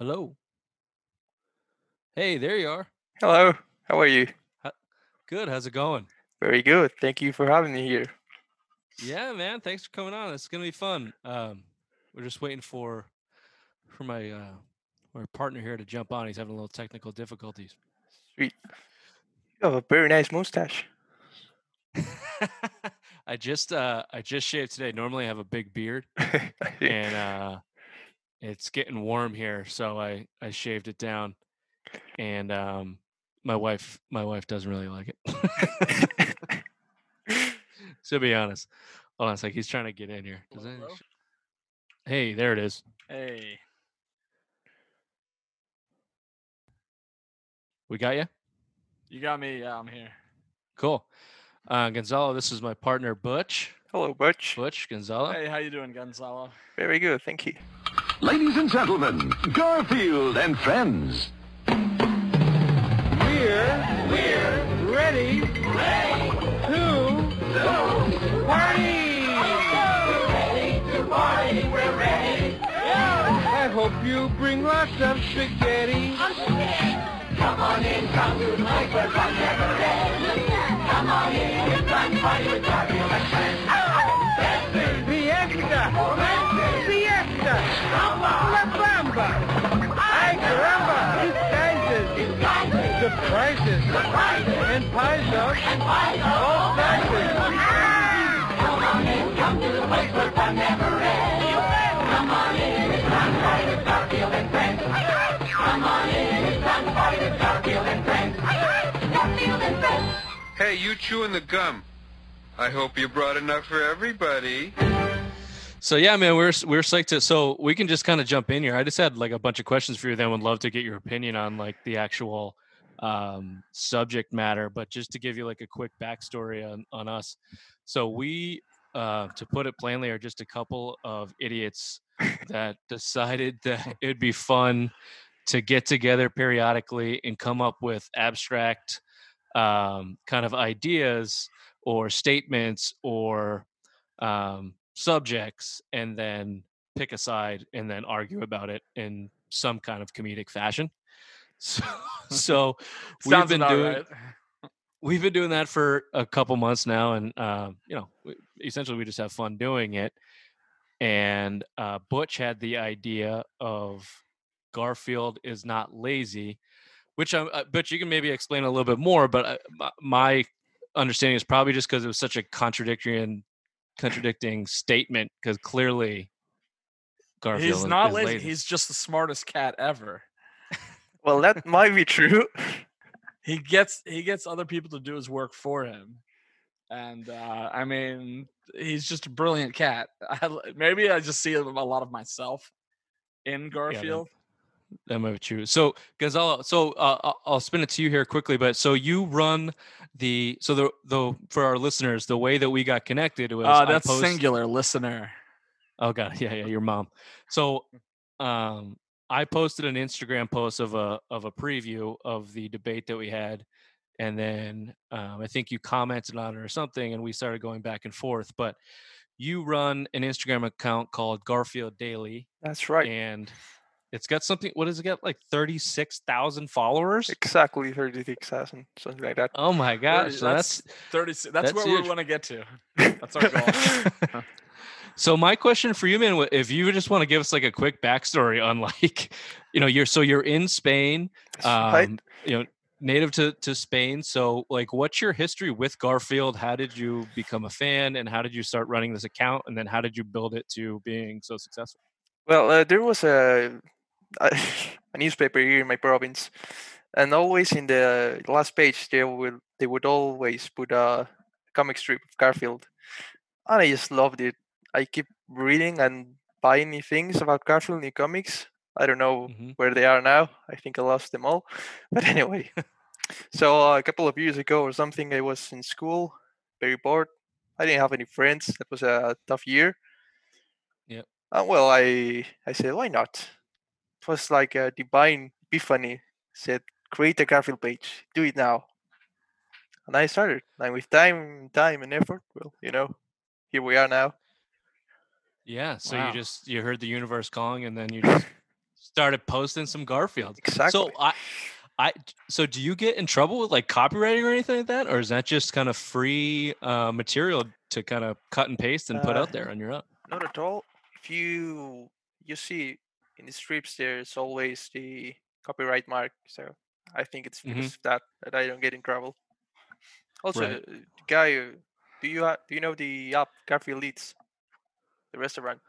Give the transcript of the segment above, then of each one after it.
Hello. Hey, there you are. Hello, how are you? Good. How's it going? Very good. Thank you for having me here. Yeah, man. Thanks for coming on. It's gonna be fun. Um, we're just waiting for for my uh my partner here to jump on. He's having a little technical difficulties. Sweet. You have a very nice mustache. I just uh I just shaved today. Normally I have a big beard and uh it's getting warm here, so I I shaved it down. And um my wife my wife doesn't really like it. to be honest. Hold on a sec. He's trying to get in here. Hello, that- Hey, there it is. Hey, We got you. you got me. Yeah, I'm here. Cool. Uh, Gonzalo, this is my partner Butch. Hello, Butch. Butch Gonzalo. Hey, how you doing, Gonzalo? Very good, thank you. Ladies and gentlemen, Garfield and friends. We're we're ready ready to party. Ready to party. We're ready. I hope you bring lots of spaghetti. Come on in, come to the place where fun never ends. Come on in, it's time to party with Garfield and friends. Fiesta, la bamba. Ay caramba, disguises, surprises, and pies up, all sizes. Come on in, come to the place where never. Come on in, it's time to party with Garfield and friends. Come on in, it's time to party with Garfield and friends. Garfield and friends. Hey, you chewing the gum. I hope you brought enough for everybody. So yeah, man, we're we're psyched to. So we can just kind of jump in here. I just had like a bunch of questions for you. Then would love to get your opinion on like the actual um, subject matter. But just to give you like a quick backstory on on us. So we, uh, to put it plainly, are just a couple of idiots that decided that it'd be fun to get together periodically and come up with abstract um, kind of ideas or statements or um, subjects and then pick a side and then argue about it in some kind of comedic fashion. So, so we've been doing right. we've been doing that for a couple months now, and um, you know, we- essentially we just have fun doing it. And uh, Butch had the idea of Garfield is not lazy, which I'm. Uh, Butch, you can maybe explain a little bit more. But uh, my- my understanding is probably just because it was such a contradictory and contradicting statement. Because clearly, Garfield He's is- not is lazy. He's just the smartest cat ever. Well, that might be true. He gets he gets other people to do his work for him, and uh, I mean he's just a brilliant cat. I, l- maybe I just see a lot of myself in Garfield. That might be true. So Gonzalo, so uh, I'll- I'll spin it to you here quickly. But so you run the so the the for our listeners, the way that we got connected was Uh, that's post- singular listener. Oh god, yeah, yeah, your mom. So um I posted an Instagram post of a of a preview of the debate that we had, and then um, I think you commented on it or something, and we started going back and forth. But you run an Instagram account called Garfield Daily, That's right. and it's got something. What does it get? Like thirty six thousand followers. Exactly 36,000, something like that. Oh my gosh, Thirty- so that's thirty. That's, that's where huge. we want to get to. That's our goal. So my question for you, man, if you just want to give us like a quick backstory on like, you know, you're so you're in Spain, That's right. um, you know, native to to Spain. So like, what's your history with Garfield? How did you become a fan, and how did you start running this account, and then how did you build it to being so successful? Well, uh, there was a, a newspaper here in my province, and always in the last page they will they would always put a comic strip of Garfield, and I just loved it. I keep reading and buying new things about Garfield, new comics. I don't know Mhm. where they are now. I think I lost them all. But anyway, so uh, a couple of years ago or something, I was in school, very bored. I didn't have any friends. That was a tough year. Yeah. Uh, well, I I said, why not? It was like a divine epiphany. Said, create a Garfield page. Do it now. And I started. And with time, time and effort, well, you know, here we are now. Yeah. So Wow. you just you heard the universe calling, and then you just started posting some Garfield. Exactly. So I, I, so do you get in trouble with like copywriting or anything like that, or is that just kind of free uh, material to kind of cut and paste and put Uh, out there on your own? Not at all. If you you see in the strips, there's always the copyright mark. So I think it's Mhm. of that that I don't get in trouble. Also, Right. uh, guy, uh, do you ha- do you know the app Garfield Eats, the restaurant?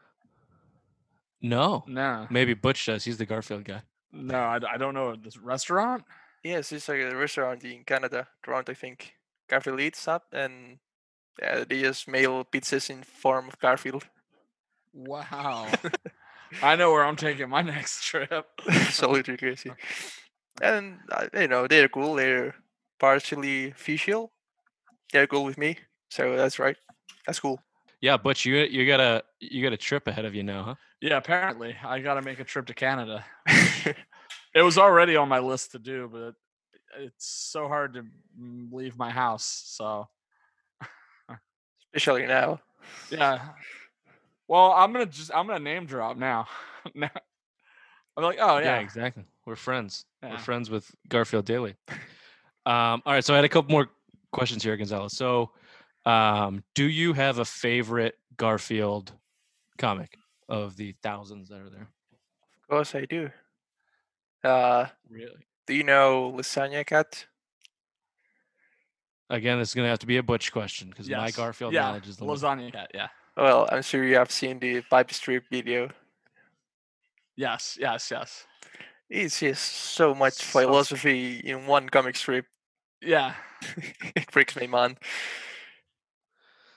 No, No, maybe Butch does. He's the Garfield guy. no, I don't know this restaurant. Yes, it's like a restaurant in Canada, Toronto, I think. Garfield Eats app, and yeah, they just mail pizzas in form of Garfield. Wow. I know where I'm taking my next trip. Absolutely crazy. And uh, you know they're cool. They're partially official. They're cool with me, so that's right. That's cool. Yeah, but you you got a you got a trip ahead of you now, huh? Yeah, apparently I got to make a trip to Canada. It was already on my list to do, but it's so hard to leave my house. So Especially now. yeah. Well, I'm gonna just I'm gonna name drop now. now I'm like, oh yeah, exactly. We're friends. Yeah. We're friends with Garfield Daily. Um, all right, so I had a couple more questions here, Gonzalez. So, um, do you have a favorite Garfield comic of the thousands that are there? Of course I do. Uh, Really? do you know Lasagna Cat? Again, this is gonna have to be a Butch question because my Garfield yeah, knowledge is limited. lasagna cat. Yeah. Well, I'm sure you have seen the pipe strip video. Yes. Yes. Yes. It's just so much So- philosophy in one comic strip. Yeah. it breaks my mind.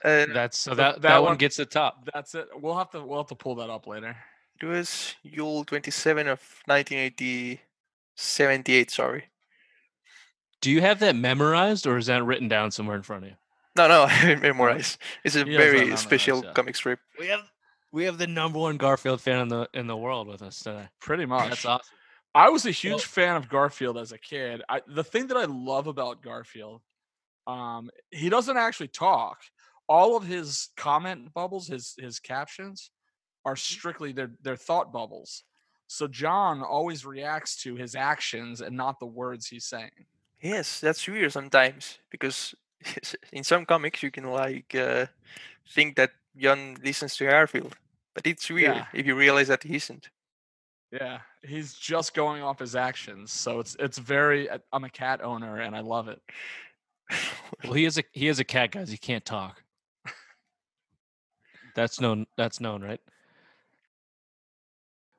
And That's so So that, that that one one- gets the top. That's it. We'll have to we'll have to pull that up later. it was Yule 27 of 1980, 78, sorry. Do you have that memorized or is that written down somewhere in front of you? No, no, I memorized. It's a He very memorized, special yeah. comic strip. We have we have the number one Garfield fan in the in the world with us today. Pretty much. That's awesome. I was a huge fan of Garfield as a kid. I, the thing that I love about Garfield, um, he doesn't actually talk. All of his comment bubbles, his his captions, are strictly their their thought bubbles. So Jon always reacts to his actions and not the words he's saying. Yes, that's weird sometimes because in some comics you can like uh, think that Jon listens to Garfield, but it's weird Yeah. if you realize that he isn't. Yeah, he's just going off his actions. So it's it's very. uh, I'm a cat owner and I love it. Well, he is a he is a cat, guys. He can't talk. That's known. That's known, right?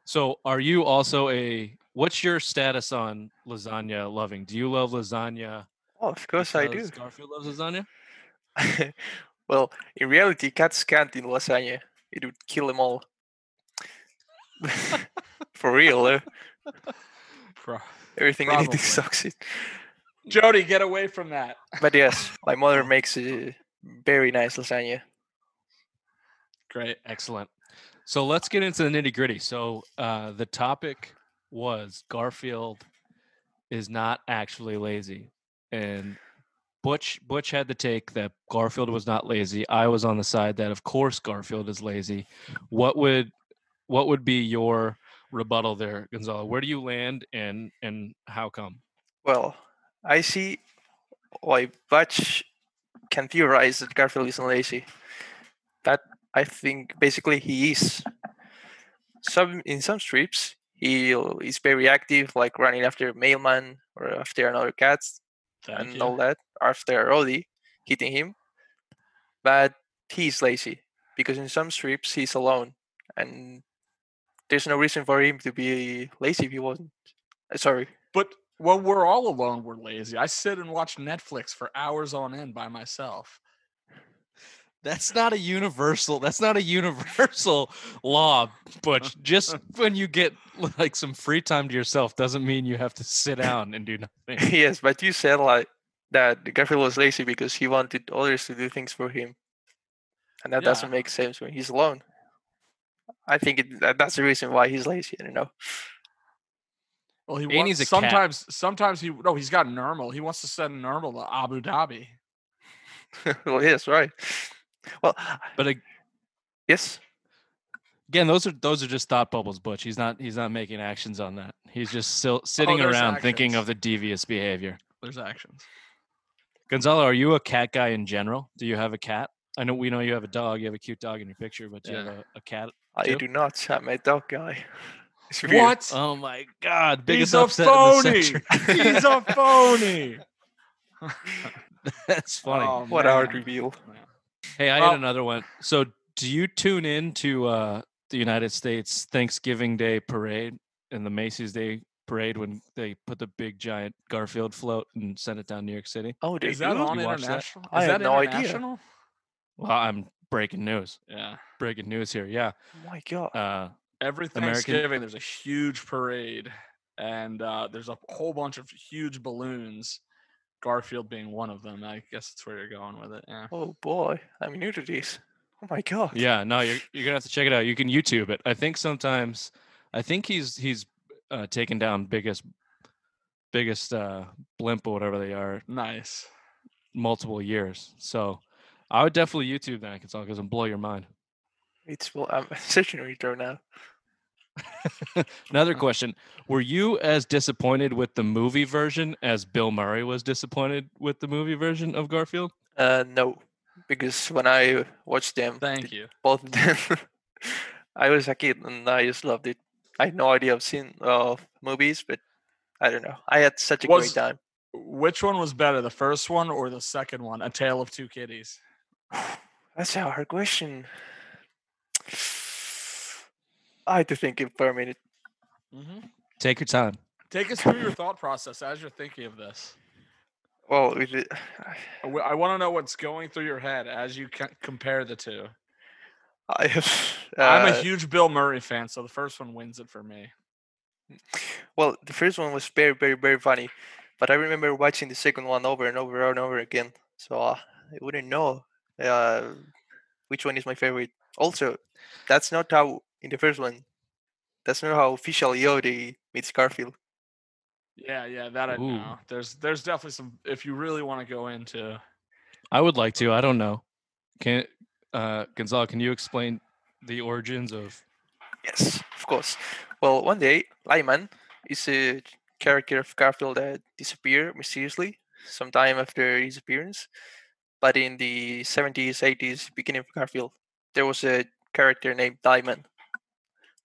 So, are you also a? What's your status on lasagna loving? Do you love lasagna? Oh, of course I do. Garfield loves lasagna. well, in reality, cats can't eat lasagna. It would kill them all. For real, though. Pro- Everything in Probably. it sucks it. Jody, get away from that. But yes, my mother makes a very nice lasagna. Great. Excellent. So let's get into the nitty gritty. So uh, the topic was Garfield is not actually lazy, and Butch Butch had the take that Garfield was not lazy. I was on the side that of course Garfield is lazy. What would what would be your rebuttal there, Gonzalo? Where do you land, and and how come? Well, I see why Butch can theorize that Garfield isn't lazy. That I think basically he is. Some in some strips he is very active, like running after mailman or after another cat Thank and you. all that, after Roddy hitting him. But he's lazy because in some strips he's alone, and there's no reason for him to be lazy if he wasn't. Uh, Sorry, But when we're all alone, we're lazy. I sit and watch Netflix for hours on end by myself. That's not a universal. That's not a universal law, Butch. Just when you get like some free time to yourself doesn't mean you have to sit down and do nothing. yes, but you said like that Garfield was lazy because he wanted others to do things for him, and that doesn't make sense when he's alone. I think it, that, that's the reason why he's lazy. I don't know. Well, he And wants he's a cat. sometimes. Sometimes he no, he's got Nermal. He wants to send Nermal to Abu Dhabi. well, yes, right. Well, But uh, yes, Again, those are those are just thought bubbles, Butch. He's not he's not making actions on that. He's just still sitting there's around thinking of the devious behavior. There's actions. Gonzalo, are you a cat guy in general? Do you have a cat? I know we know you have a dog. You have a cute dog in your picture, but do you have a, a cat? I do not. I'm a dog guy. It's. What? Oh my God! Biggest He's a upset in the phony. He's a phony. That's funny. Oh, What a hard man. Reveal. Hey, I Well- had another one. So, do you tune in to uh, the United States Thanksgiving Day parade and the Macy's Day parade when they put the big giant Garfield float and send it down New York City? Oh, they Is that do? on You watch that? international? I Is had that no idea. Well, I'm breaking news. Yeah. Breaking news here. Yeah. Oh my god. Uh, Every American- Thanksgiving, there's a huge parade, and uh, there's a whole bunch of huge balloons. Garfield being one of them. I guess that's where you're going with it. Yeah. Oh boy, I'm new to this. Oh my god. yeah. No, you're you're gonna have to check it out. You can YouTube it. I think sometimes, I think he's he's uh, taken down biggest biggest uh, blimp or whatever they are Nice. multiple years. So I would definitely YouTube that because it'll blow your mind. It's well, I'm searching retro now. Another question: Were you as disappointed with the movie version as Bill Murray was disappointed with the movie version of Garfield? Uh, no, because when I watched them, Thank you. both of them, I was a kid and I just loved it. I had no idea I've seen uh, movies, but I don't know. I had such a Was- great time. Which one was better, the first one or the second one? A Tale of Two Kitties. That's a hard question. I had to think it for a minute. Mm-hmm. Take your time. Take us through your thought process as you're thinking of this. Well, we did, I want to know what's going through your head as you ca- compare the two. I have. I'm a uh, huge Bill Murray fan, so the first one wins it for me. Well, the first one was very, very, very funny, but I remember watching the second one over and over and over again. So uh, I wouldn't know uh, which one is my favorite. Also, that's not how in the first one. That's not how official Odie meets Garfield. Yeah, yeah, that I Ooh. know. There's there's definitely some if you really want to go into I would like to. I don't know. Can uh, Gonzalo? Can you explain the origins of? Yes, of course. Well, one day, Lyman is a character of Garfield that disappeared mysteriously sometime after his appearance. But in the 70s, 80s, beginning of Garfield, there was a character named Lyman.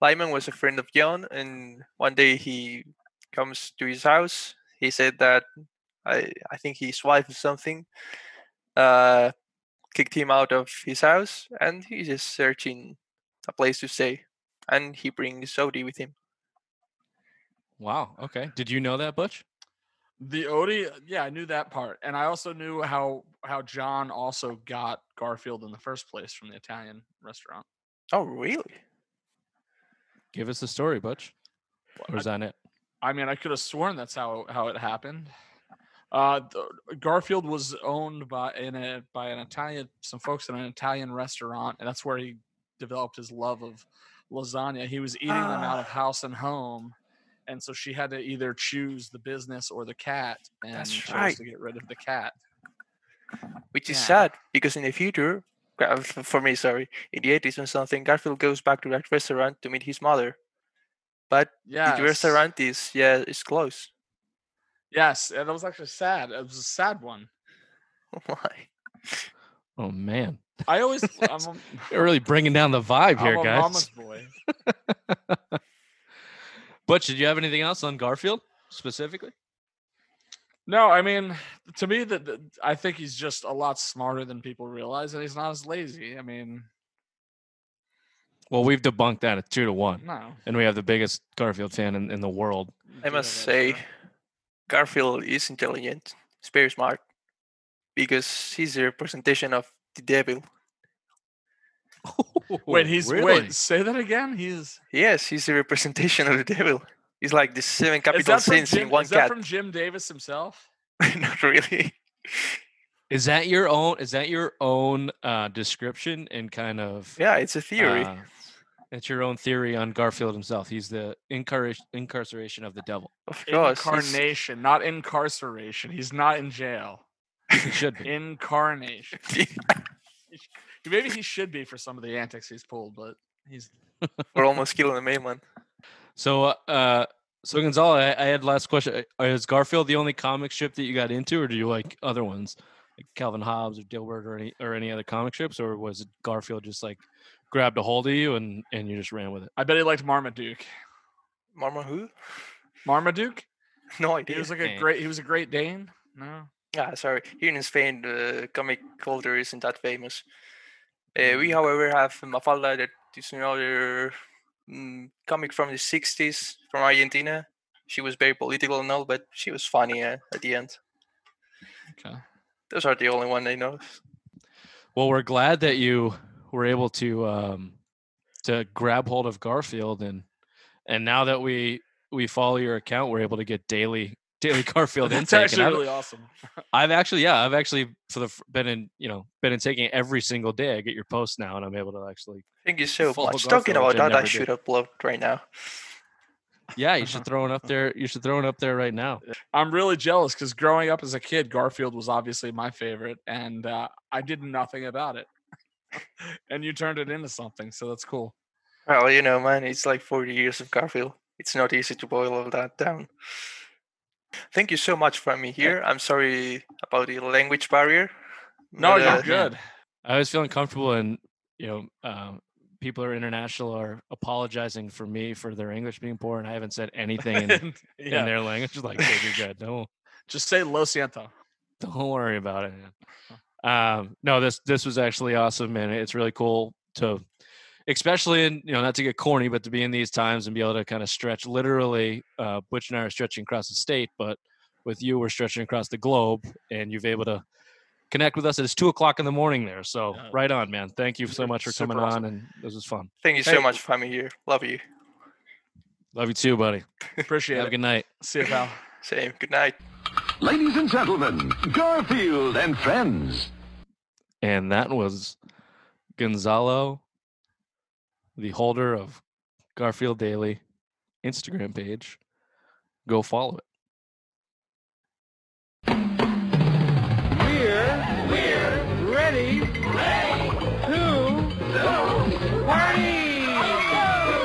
Lyman was a friend of Jon, and one day he comes to his house. He said that I, I think his wife or something uh, kicked him out of his house, and he's just searching a place to stay and he brings Odie with him. Wow. Okay. Did you know that, Butch? the Odie. Yeah, I knew that part, and I also knew how how Jon also got Garfield in the first place from the Italian restaurant. Oh, really? Give us the story, Butch. Or I- that it? I mean, I could have sworn that's how how it happened. Uh, th- Garfield was owned by in a by an Italian some folks in an Italian restaurant, and that's where he developed his love of lasagna. He was eating them out of Ah. house and home, and so she had to either choose the business or the cat, and That's chose right. to get rid of the cat. Which is Yeah. sad because in the future, Gar- f- Uh, for me, sorry, in the 80s or something, Garfield goes back to that restaurant to meet his mother. But Yeah, the restaurant is, yeah, it's closed. Yes, and that was actually sad. It was a sad one. Oh my. Oh man, I always, I'm, a- you're really bringing down the vibe I'm here, a guys. mama's boy. Butch, did you have anything else on Garfield specifically? No, I mean, to me, that that- I think he's just a lot smarter than people realize, and he's not as lazy. I mean, Well, we've debunked that at two to one, no. and we have the biggest Garfield fan in, in the world. I must say. Garfield is intelligent, he's very smart, because he's a representation of the devil. Wait, he's really? wait. Say that again. He's Yes, he's a representation of the devil. He's like the seven is capital that from sins in Jim? one Is that cat. from Jim Davis himself? Not really. Is that your own? Is that your own uh, description and kind of? Yeah, it's a theory. uh, it's your own theory on Garfield himself. He's the incarceration incarceration of the devil. of course. he's- Incarnation, not incarceration. He's not in jail. He should be. Incarnation. Maybe he should be for some of the antics he's pulled, but He's We're almost killing the mailman. So, uh, so Gonzalo, I, I had last question. Uh, Is Garfield the only comic strip that you got into, or do you like other ones, like Calvin Hobbes or Dilbert or any or any other comic strips, or was Garfield just like grabbed a hold of you and and you just ran with it? I bet he liked Marmaduke. Marma who? Marmaduke? No idea. He was like a great he was a great Dane. No. Ah, sorry. Here in Spain, the comic culture isn't that famous. Uh, we, Mm. however, have Mafalda, that is another mm, comic from the 60s from Argentina. She was very political and all, but she was funny uh, at the end. Okay. Those are the only one I know. Well, we're glad that you were able to um, to grab hold of Garfield and and now that we we follow your account, we're able to get daily daily Garfield That's intake. actually really awesome. I've actually, yeah, I've actually for the been in, you know, been in taking every single day. I get your posts now, and I'm able to actually, Thank you so Follow much. Talking Garfield, about which I that, I should did. upload right now. yeah, you should throw it up there. You should throw it up there right now. I'm really jealous because growing up as a kid, Garfield was obviously my favorite, and uh, I did nothing about it. and you turned it into something, so that's cool. Well, you know, man, it's like 40 years of Garfield. It's not easy to boil all that down. Thank you so much for having me here. I'm sorry about the language barrier. No, but, you're uh, good. I was feeling comfortable, and you know, um, people are international are apologizing for me for their English being poor, and I haven't said anything in, in their language. Like, "Hey, you're good. Don't Just say lo siento. don't worry about it. Man. Um, no, this this was actually awesome, man. It's really cool to, especially in you know not to get corny, but to be in these times and be able to kind of stretch. Literally, uh, Butch and I are stretching across the state, but with you, we're stretching across the globe, and you've able to connect with us. It's two o'clock in the morning there, so Yeah. right on, man. Thank you so much for super coming awesome. on, and this was fun. Thank you Hey. so much for having me here. Love you. Love you too, buddy. Appreciate it. Have a good night. See you, pal. Same. Good night. Ladies and gentlemen, Garfield and friends. And that was Gonzalo, the holder of Garfield Daily Instagram page. Go follow it. We're, we're ready, ready to, party.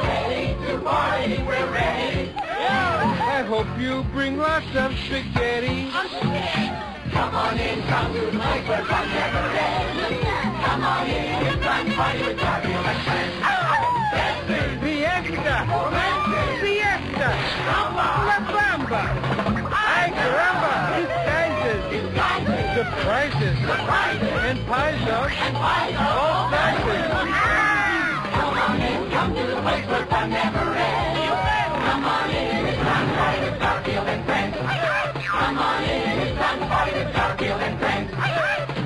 Ready to party. We're ready. I hope you bring lots of spaghetti. Come on in, come to the place where fun never ends. Come on in, it's fun party with Garfield and friends. Prices, and pies up, all sizes. Come on in, come to the place where fun never ends. Come on in, it's fun party with Garfield and friends. Come on in, it's fun party with Garfield and friends.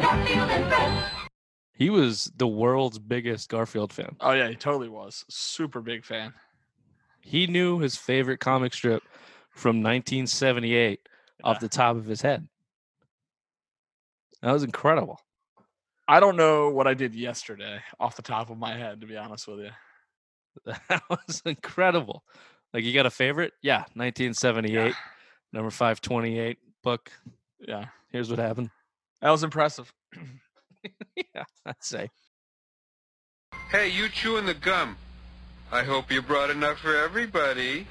Garfield and friends. He was the world's biggest Garfield fan. Oh yeah, he totally was. Super big fan. He knew his favorite comic strip from 1978 off the top of his head. That was incredible. I don't know what I did yesterday off the top of my head, to be honest with you. That was incredible. Like you got a favorite? Yeah, 1978, Yeah. number 528 book. Yeah. Here's what happened. That was impressive. yeah, I'd say. Hey, you chewing the gum. I hope you brought enough for everybody.